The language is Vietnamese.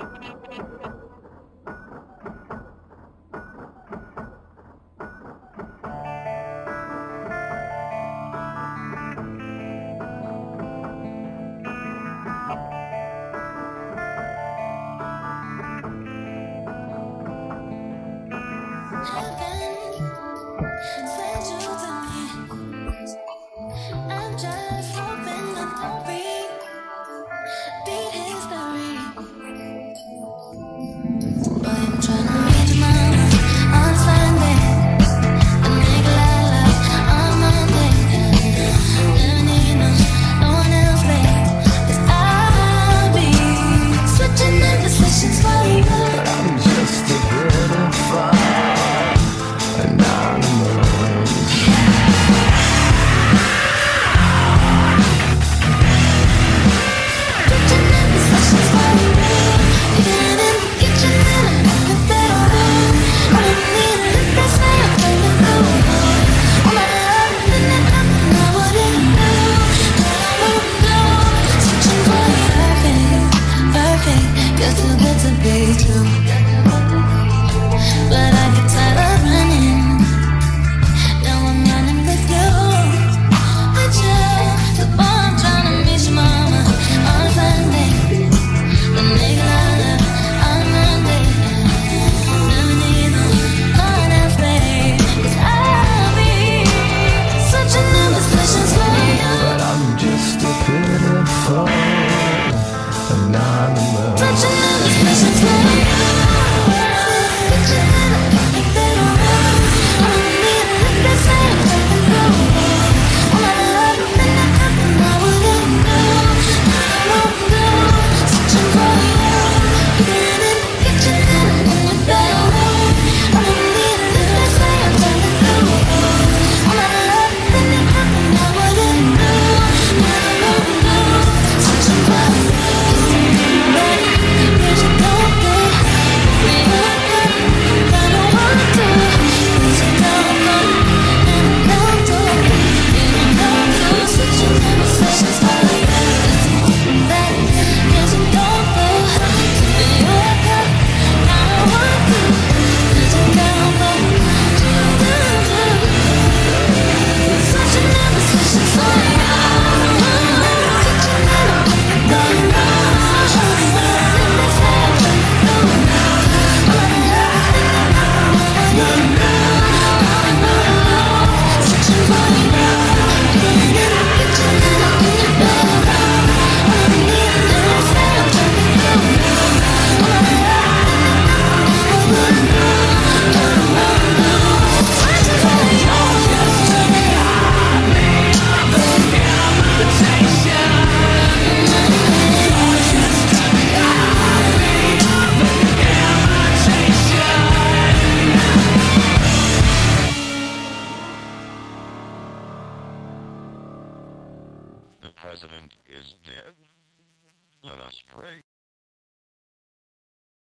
Okay. President is dead. Let us pray.